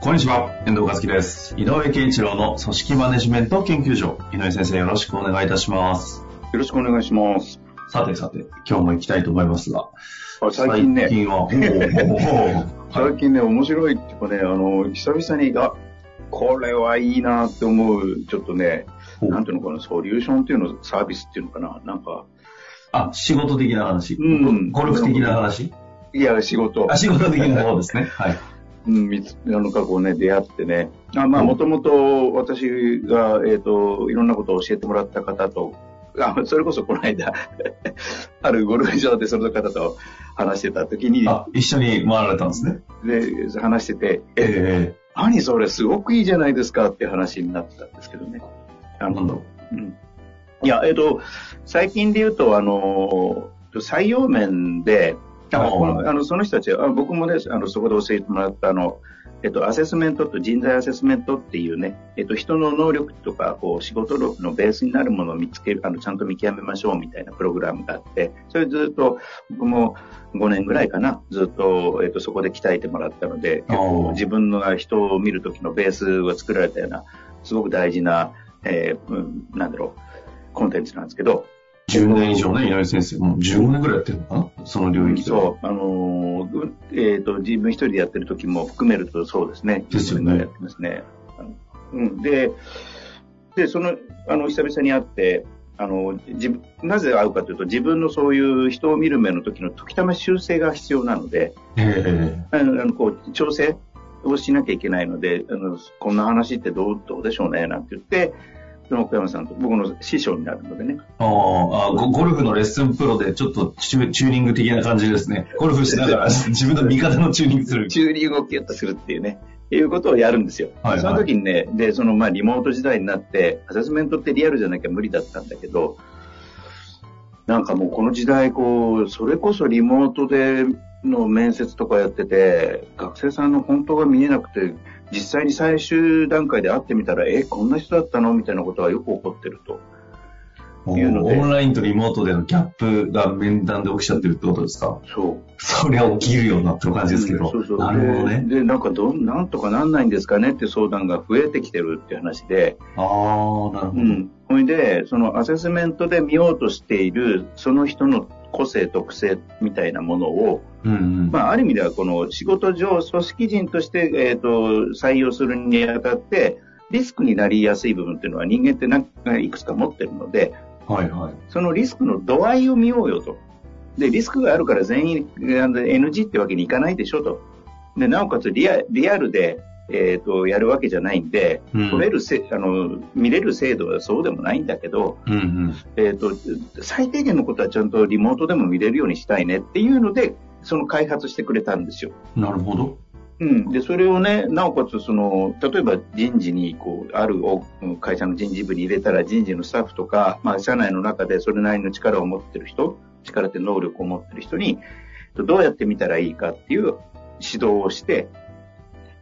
こんにちは、遠藤和樹です。井上健一郎の組織マネジメント研究所。井上先生、よろしくお願いいたします。よろしくお願いします。さてさて、今日も行きたいと思いますが。あ最近ね、最近は、最近ね、面白いっていうかね、あの、久々に、あ、これはいいなって思う、ちょっとね、なんていうのかな、ソリューションっていうの、サービスっていうのかな、なんか、あ、仕事的な話。うんゴルフ的な話？いや、仕事あ、、仕事的な方ですね。はい。うん、みつ、なんかこうね、出会ってね、あまあ、もともと私が、えっ、と、いろんなことを教えてもらった方と、あ、それこそこの間、あるゴルフ場でその方と話してた時に、あ、一緒に回られたんですね。で、話してて、え何それすごくいいじゃないですかって話になったんですけどね。えなんだろう。ん。いや、えっと、最近で言うと、あの、採用面で、あのあのその人たち、あ僕もね、あのそこで教えてもらった、あの、えっと、アセスメントと人材アセスメントっていうね、えっと、人の能力とか、こう、仕事力のベースになるものを見つける、あの、ちゃんと見極めましょうみたいなプログラムがあって、それずっと、僕も5年ぐらいかな、ずっと、えっと、そこで鍛えてもらったので、結あ構ー自分の人を見るときのベースを作られたような、すごく大事な、えーうんなんだろう、コンテンツなんですけど、う。10年以上ね、井上先生。もう15年ぐらいやってるのかな？その領域で。そう、あのーうえっ、と、自分一人でやってる時も含めるとそうですね。ですよねやってますね。うん、で、で、その、あの、久々に会って、あの、自分、なぜ会うかというと、自分のそういう人を見る目の時の時たま修正が必要なので、えあの、あのこう、調整をしなきゃいけないので、あの、こんな話ってどう、どうでしょうね、なんて言って、その奥山さんと僕の師匠になるのでね、あーあゴ、ゴルフのレッスンプロでちょっとチュチューニング的な感じですね。ゴルフしながら 自分の味方のチューニングする。チューニングをキュッとするっていうね、いうことをやるんですよ。はいはいその時にね、で、そのまあリモート時代になって、アセスメントってリアルじゃなきゃ無理だったんだけど、なんかもうこの時代、こう、それこそリモートでの面接とかやってて、学生さんの本当が見えなくて、実際に最終段階で会ってみたら、え、こんな人だったの？みたいなことがよく起こってると。いうのでオンラインとリモートでのギャップが面談で起きちゃってるってことですか？そう。そりゃ起きるよなって感じですけど。そうそうなるほどね。で、でなんかどん、なんとかなんないんですかねって相談が増えてきてるって話で、ああ、なるほど。うん。ほいで、そのアセスメントで見ようとしている、その人の個性、特性みたいなものを、うんうん。まあ、ある意味では、この仕事上、組織人として、えっ、と、採用するにあたって、リスクになりやすい部分っていうのは人間ってなんかいくつか持ってるので、はいはい。そのリスクの度合いを見ようよと。で、リスクがあるから全員 NG ってわけにいかないでしょと。で、なおかつリアリアルで、えっ、と、やるわけじゃないんで、うん取れるせ、あの、見れる精度はそうでもないんだけど、うんうん。えっ、と、最低限のことはちゃんとリモートでも見れるようにしたいねっていうので、その開発してくれたんですよ。なるほど。うん。で、それをね、なおかつ、その、例えば人事に、こう、あるお会社の人事部に入れたら人事のスタッフとか、まあ、社内の中でそれなりの力を持ってる人、力って能力を持ってる人に、どうやって見たらいいかっていう指導をして、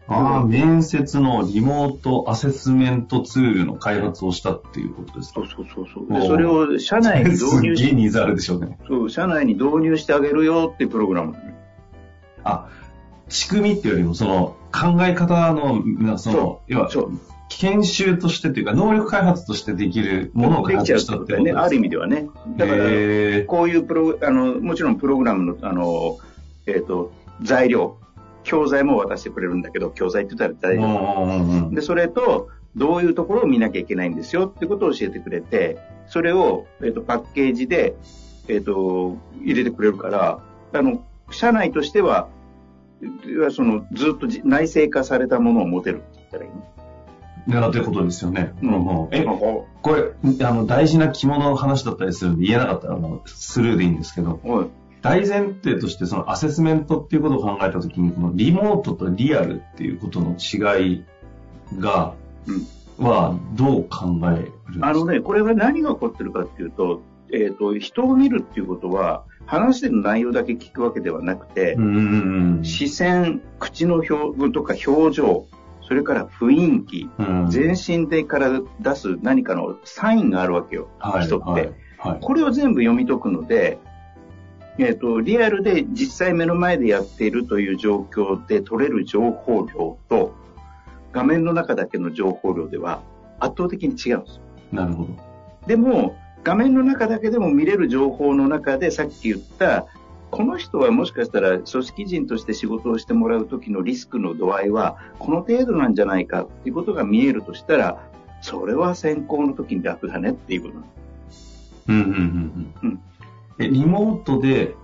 ああ、面接のリモートアセスメントツールの開発をしたっていうことですか？そうそうそうそで、それを社内に導入し、すっげえニーズあるでしょうね。そう、社内に導入してあげるよっていうプログラム。あ、仕組みっていうよりも、その、考え方の、なそのそ、要は。研修としてというか、能力開発としてできるものを開発したってことね。ある意味ではね。だから、こういうプロ、あの、もちろんプログラムの、あの、えっ、と、材料、教材も渡してくれるんだけど、教材って言ったら材料。うんうんうんで、それと、どういうところを見なきゃいけないんですよってことを教えてくれて、それを、えっ、と、パッケージで、えっ、と、入れてくれるから、あの、社内としては、その、ずっとじ内製化されたものを持てるって言ったらいいの？狙ってることですよね。うん。うんえ、ここれ、あの、大事な着物の話だったりするんで言えなかったら、スルーでいいんですけど、大前提としてそのアセスメントっていうことを考えたときに、このリモートとリアルっていうことの違いが、はどう考えるんですか？あのね、これは何が起こってるかっていうと、えっ、と、人を見るっていうことは、話してる内容だけ聞くわけではなくて、うんうんうん視線、口の表とか表情、それから雰囲気、うん。全身でから出す何かのサインがあるわけよ、はい人って、はいはい。これを全部読み解くので、えっ、と、リアルで実際目の前でやっているという状況で取れる情報量と、画面の中だけの情報量では圧倒的に違うんですよ。なるほど。でも、画面の中だけでも見れる情報の中でさっき言った、この人はもしかしたら組織人として仕事をしてもらう時のリスクの度合いはこの程度なんじゃないかっていうことが見えるとしたら、それは選考の時に楽だねっていうことなんですうんうんうんうんうんえリモートで、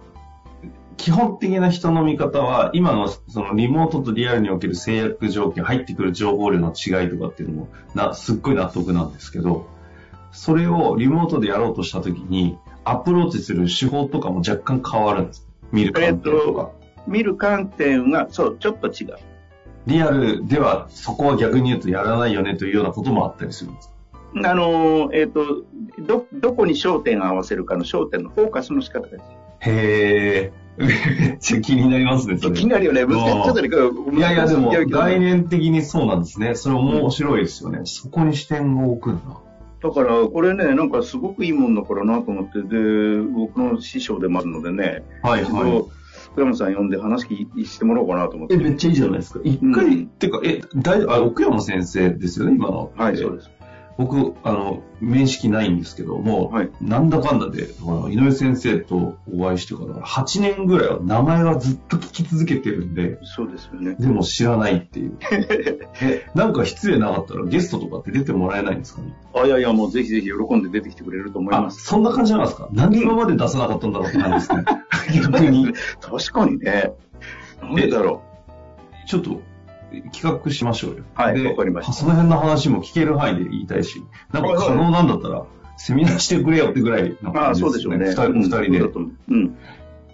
基本的な人の見方は、今のそのリモートとリアルにおける制約条件、入ってくる情報量の違いとかっていうのも、な、すっごい納得なんですけど、それをリモートでやろうとしたときに、アプローチする手法とかも若干変わるんです。見る観点とか。見る観点が、そう、ちょっと違う。リアルではそこは逆に言うとやらないよねというようなこともあったりするんです。あのーえっ、と、ど、どこに焦点を合わせるかの焦点のフォーカスの仕方がへー。めっちゃ気になりますね、それ。気になるよね。難しい。ちょっとね、いやいや、でも、概概念的にそうなんですね。それ面白いですよね。そこに視点を置くんだ。だから、これね、なんかすごくいいもんだからなと思って、で、僕の師匠でもあるのでね、はい一度、福山さん呼んで話してもらおうかなと思って。え、めっちゃいいじゃないですか。一回、うんってか、え、大あ、奥山先生ですよね、今の。はい、そうです。僕、あの、面識ないんですけども、はいなんだかんだで、井上先生とお会いしてから、8年ぐらいは名前はずっと聞き続けてるんで、そうですよね。でも知らないっていう。え、なんか失礼なかったらゲストとかって出てもらえないんですかね？あ、いやいや、もうぜひぜひ喜んで出てきてくれると思いあ、ます。そんな感じなんですか？何今まで出さなかったんだろうって感じですね。逆に。確かにね。なんでだろちょっと企画しましょうよ。はいでわかりましたその辺の話も聞ける範囲で言いたいし、なんか可能なんだったら、セミナーしてくれよってぐらいの感じですよね。二人二人でうん。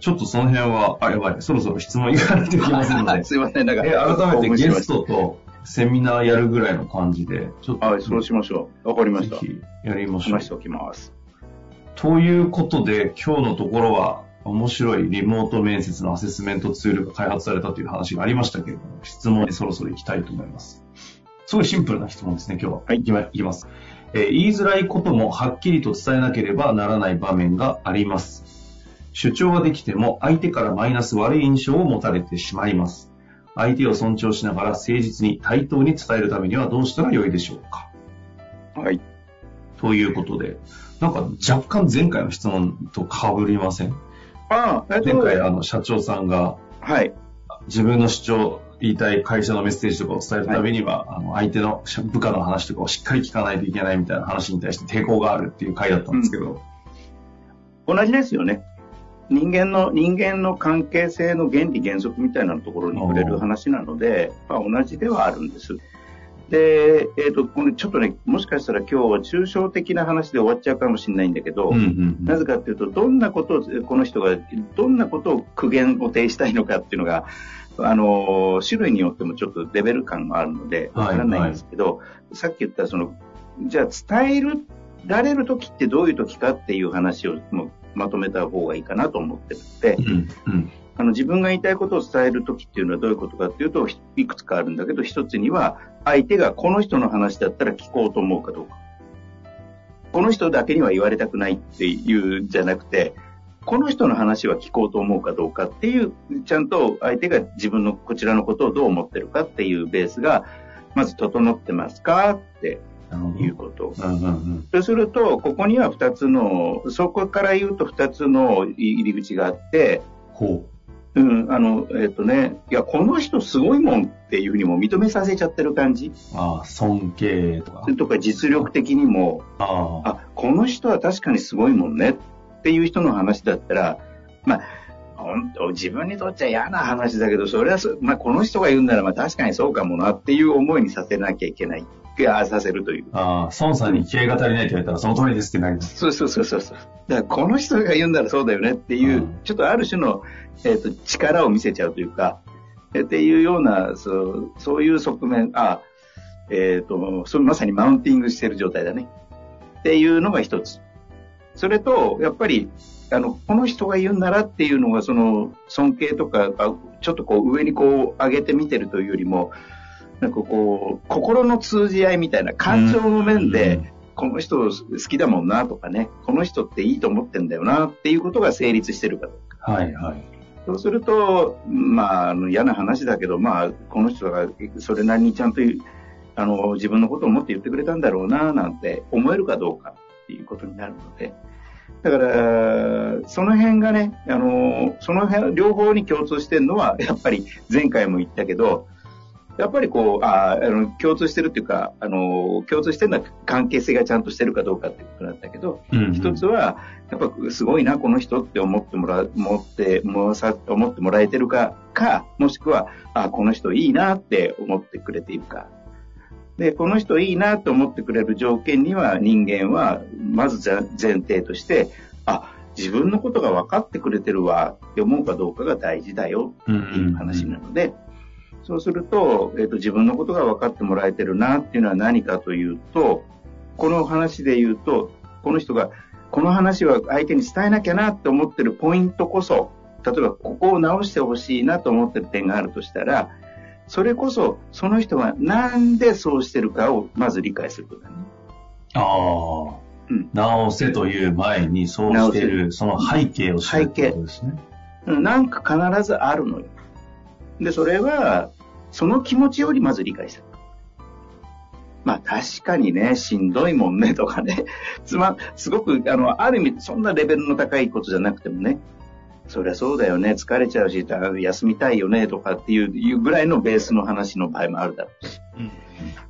ちょっとその辺は、あ、やばい、そろそろ質問いかないといけませんので。すいません、なんか。え、改めてゲスト。トとセミナーやるぐらいの感じで、ちょっと、はい、そうしましょう。わかりました。やりましょう話。しておきます。ということで、今日のところは、面白いリモート面接のアセスメントツールが開発されたという話がありましたけれども、質問にそろそろ行きたいと思います。すごいシンプルな質問ですね、今日は。はいいきまいきます。えー言いづらいこともはっきりと伝えなければならない場面があります。主張はできても相手からマイナス悪い印象を持たれてしまいます。相手を尊重しながら誠実に対等に伝えるためにはどうしたらよいでしょうかはい。ということで、なんか若干前回の質問と被りません？ああ、えっと前回あの社長さんがはい。自分の主張言いたい会社のメッセージとかを伝えるためには、あの相手の部下の話とかをしっかり聞かないといけないみたいな話に対して抵抗があるっていう回だったんですけど、同じですよね。人間の、人間の関係性の原理原則みたいなところに触れる話なので、まあ、同じではあるんです。で、えっ、と、これちょっとね、もしかしたら今日は抽象的な話で終わっちゃうかもしれないんだけど、うんうんうん。なぜかっていうと、どんなことを、この人が、どんなことを苦言を呈したいのかっていうのが、あの、種類によってもちょっとレベル感があるので、わからないんですけど、さっき言った、その、じゃあ伝える、られる時ってどういう時かっていう話をもうまとめた方がいいかなと思ってるので、うんうんあの自分が言いたいことを伝える時っていうのはどういうことかっていうと、ひいくつかあるんだけど、一つには、相手がこの人の話だったら聞こうと思うかどうか。この人だけには言われたくないっていうんじゃなくて、この人の話は聞こうと思うかどうかっていう、ちゃんと相手が自分のこちらのことをどう思ってるかっていうベースが、まず整ってますかっていうこと。そうすると、ここには二つの、そこから言うと二つの入り口があって、ほうん、あの、えっ、とね、いや、この人すごいもんっていうふうにも認めさせちゃってる感じ。う。ああ、尊敬とかとか実力的にも、ああ。あ、この人は確かにすごいもんねっていう人の話だったら、まあ、本当自分にとっちゃ嫌な話だけど、それはそ、まあ、この人が言うんなら、まあ確かにそうかもなっていう思いにさせなきゃいけないっさせるという。ああ、孫さんに気合が足りないと言われたらその通りですってなります。そうそうそうそう。だからこの人が言うんならそうだよねっていう、うんちょっとある種の、えっと力を見せちゃうというか、えっていうような、そうそういう側面、あ、えっ、と、それまさにマウンティングしてる状態だね。っていうのが一つ。それと、やっぱり、あの、この人が言うんならっていうのが、その、尊敬とか、あちょっとこう、上にこう、上げて見てるというよりも、なんかこう、心の通じ合いみたいな感情の面で、うんこの人好きだもんなとかね、この人っていいと思ってんだよなっていうことが成立してるかどうか。はいはい。そうすると、まあ、あの嫌な話だけど、まあ、この人がそれなりにちゃんとあの自分のことを思って言ってくれたんだろうななんて思えるかどうかっていうことになるので、だから、その辺がね、あの、その辺、両方に共通してるのは、やっぱり前回も言ったけど、やっぱりこう、ああの共通してるっていうか、あの、共通してるのは関係性がちゃんとしてるかどうかっていうことなんだけど、うん一つは、やっぱすごいな、この人って思ってもらう、思って、思わさ思ってもらえてるか、か、もしくは、あ、この人いいなって思ってくれているか。で、この人いいなって思ってくれる条件には、人間は、まず前前提として、あ、自分のことが分かってくれてるわって思うかどうかが大事だようんっていう話なので、そうすると、えっ、と、自分のことが分かってもらえてるなっていうのは何かというと、この話で言うと、この人が、この話は相手に伝えなきゃなって思ってるポイントこそ、例えばここを直してほしいなと思ってる点があるとしたら、それこそ、その人がなんでそうしてるかをまず理解することだね。ああ、うん直せという前にそうしてる、その背景を知るってことですね。うんなんか必ずあるのよ。で、それは、その気持ちよりまず理解する。まあ確かにね、しんどいもんねとかね。つま、すごく、あの、ある意味、そんなレベルの高いことじゃなくてもね、そりゃそうだよね、疲れちゃうし、あ休みたいよねとかっていういうぐらいのベースの話の場合もあるだろうし。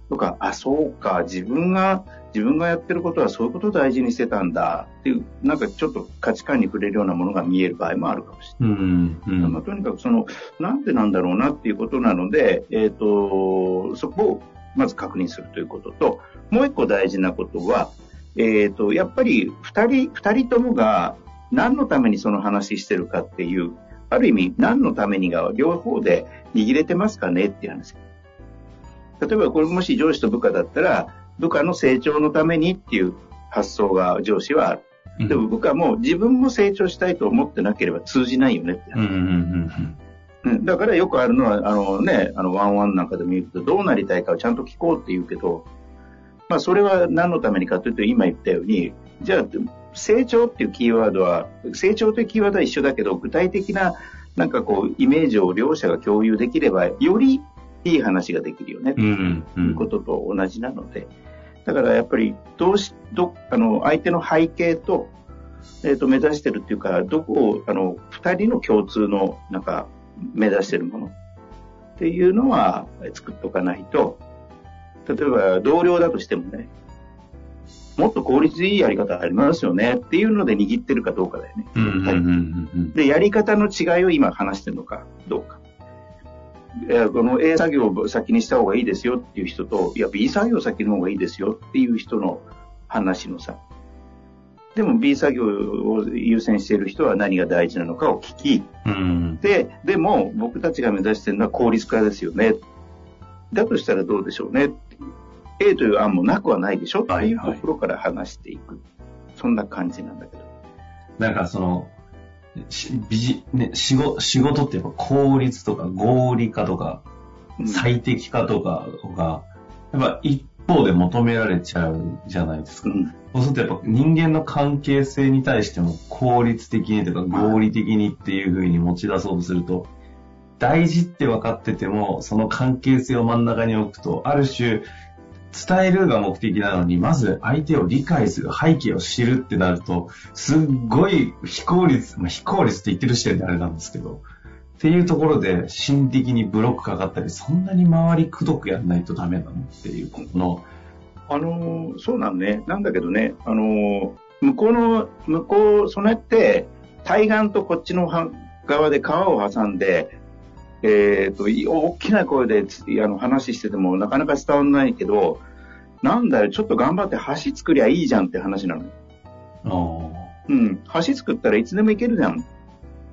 とか、あ、そうか、自分が、自分がやってることはそういうことを大事にしてたんだっていう、なんかちょっと価値観に触れるようなものが見える場合もあるかもしれない。うん、うん。まあ、とにかくその、なんでなんだろうなっていうことなので、えっ、と、そこをまず確認するということと、もう一個大事なことは、えっ、と、やっぱり二人、二人ともが何のためにその話してるかっていう、ある意味何のためにが両方で握れてますかねっていう話。例えばこれもし上司と部下だったら、部下の成長のためにっていう発想が上司はある。でも部下も自分も成長したいと思ってなければ通じないよねって話うん、うん、うんうん、だからよくあるのは、あのね、あの、ワンワンなんかでも言うと、どうなりたいかをちゃんと聞こうって言うけど、まあ、それは何のためにかというと、今言ったように、じゃあ、成長っていうキーワードは、成長というキーワードは一緒だけど、具体的な、なんかこう、イメージを両者が共有できれば、よりいい話ができるよね、うん。うん、う。というんことと同じなので、だからやっぱり、どうし、ど、あの、相手の背景と、えっ、と、目指してるっていうか、どこを、あの、二人の共通の、なんか、目指してるものっていうのは作っておかないと、例えば同僚だとしてもね、もっと効率いいやり方ありますよねっていうので握ってるかどうかだよね。で、やり方の違いを今話してるのかどうか。いやこの A 作業を先にした方がいいですよっていう人と、いや B 作業先の方がいいですよっていう人の話のさ。でも B 作業を優先している人は何が大事なのかを聞き、うん。で、でも僕たちが目指しているのは効率化ですよね。だとしたらどうでしょうね。A という案もなくはないでしょってはいいうはいところから話していく。そんな感じなんだけど。なんかその、しビジね、仕事、仕事ってやっぱ効率とか合理化とかうん最適化とかが、やっぱ一方で求められちゃうじゃないですか。うんそうするとやっぱ人間の関係性に対しても効率的にとか合理的にっていう風に持ち出そうとすると、大事って分かってても、その関係性を真ん中に置くと、ある種、伝えるが目的なのに、まず相手を理解する、背景を知るってなると、すっごい非効率、まあ、非効率って言ってる時点であれなんですけど、っていうところで心理的にブロックかかったり、そんなに周りくどくやらないとダメなのっていう、この、あのそうなんね。なんだけどね、あの向こうの、向こう、それって、対岸とこっちの側で川を挟んで、えっ、と、い大きな声でつあの話しててもなかなか伝わらないけど、なんだよ、ちょっと頑張って橋作りゃいいじゃんって話なの。うん、橋作ったらいつでも行けるじゃん。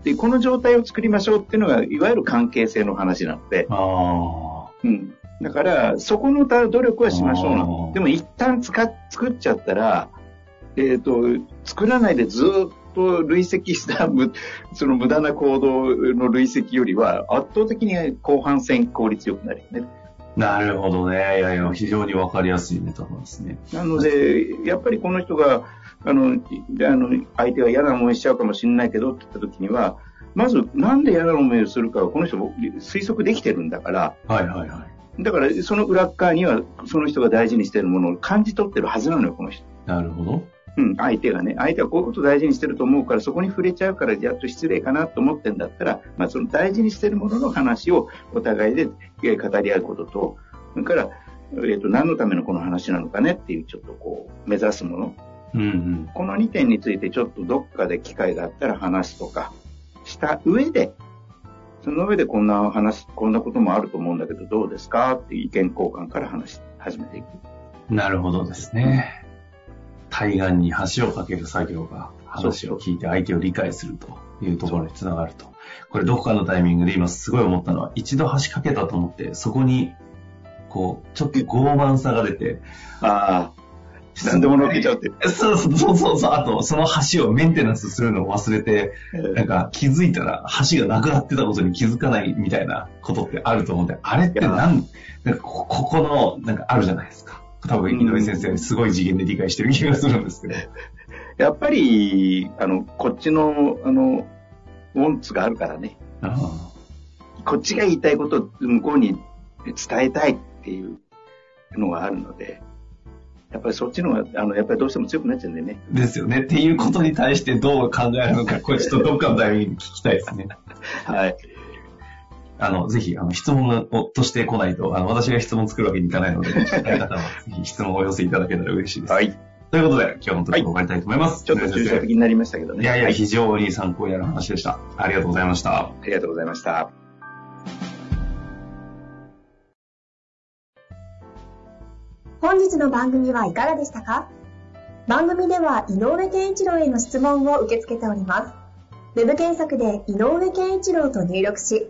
で、この状態を作りましょうっていうのが、いわゆる関係性の話なので、うん。だから、そこの努力はしましょうな。でも一旦使っ作っちゃったら、えっ、と、作らないでずっと累積した、その無駄な行動の累積よりは、圧倒的に後半戦効率よくなるよね。なるほどね。いやいや、非常にわかりやすいメタファーですね。なので、やっぱりこの人が、あの、あの相手が嫌な思いしちゃうかもしれないけどって言った時には、まず、なんで嫌な思いをするかは、この人推測できてるんだから、はいはいはい。だから、その裏側には、その人が大事にしてるものを感じ取ってるはずなのよ、この人。なるほど。うん、相手がね、相手はこういうことを大事にしてると思うから、そこに触れちゃうから、やっと失礼かなと思ってんだったら、まあ、その大事にしてるものの話をお互いでえー語り合うことと、それから、えーと、何のためのこの話なのかねっていう、ちょっとこう、目指すもの。うんうん。この2点についてちょっとどっかで機会があったら話すとか、した上で、その上でこんな話、こんなこともあると思うんだけど、どうですかっていう意見交換から話し始めていく。なるほどですね。対岸に橋を架ける作業が話を聞いて相手を理解するというところにつながると。これどこかのタイミングで今すごい思ったのは、一度橋架けたと思って、そこに、こう、ちょっと傲慢さが出て、ああ、何でも乗っけちゃうって。そうそうそうそうあとその橋をメンテナンスするのを忘れて、なんか気づいたら橋がなくなってたことに気づかないみたいなことってあると思うんで、あれってなん、なんかこここの、なんかあるじゃないですか。多分井上先生、すごい次元で理解してる気がするんですけど。やっぱり、あの、こっちの、あの、ウォンツがあるからね。あこっちが言いたいことを向こうに伝えたいっていうのがあるので、やっぱりそっちの方が、あの、やっぱりどうしても強くなっちゃうんだよね。あですよね。っていうことに対してどう考えるのか、これちょっとどっかのタイミングで聞きたいですね。はい。あの、ぜひ、あの、質問をとしてこないと、あの、私が質問作るわけにいかないので、聞きたい方は、ぜひ質問をお寄せいただけたら嬉しいです。はい。ということで、今日のところ終わりたいと思います。ちょっと抽象的になりましたけどね。いやいや、はい非常に参考になる話でした。ありがとうございました。ありがとうございました。本日の番組はいかがでしたか？番組では井上健一郎への質問を受け付けております。ウェブ検索で井上健一郎と入力し、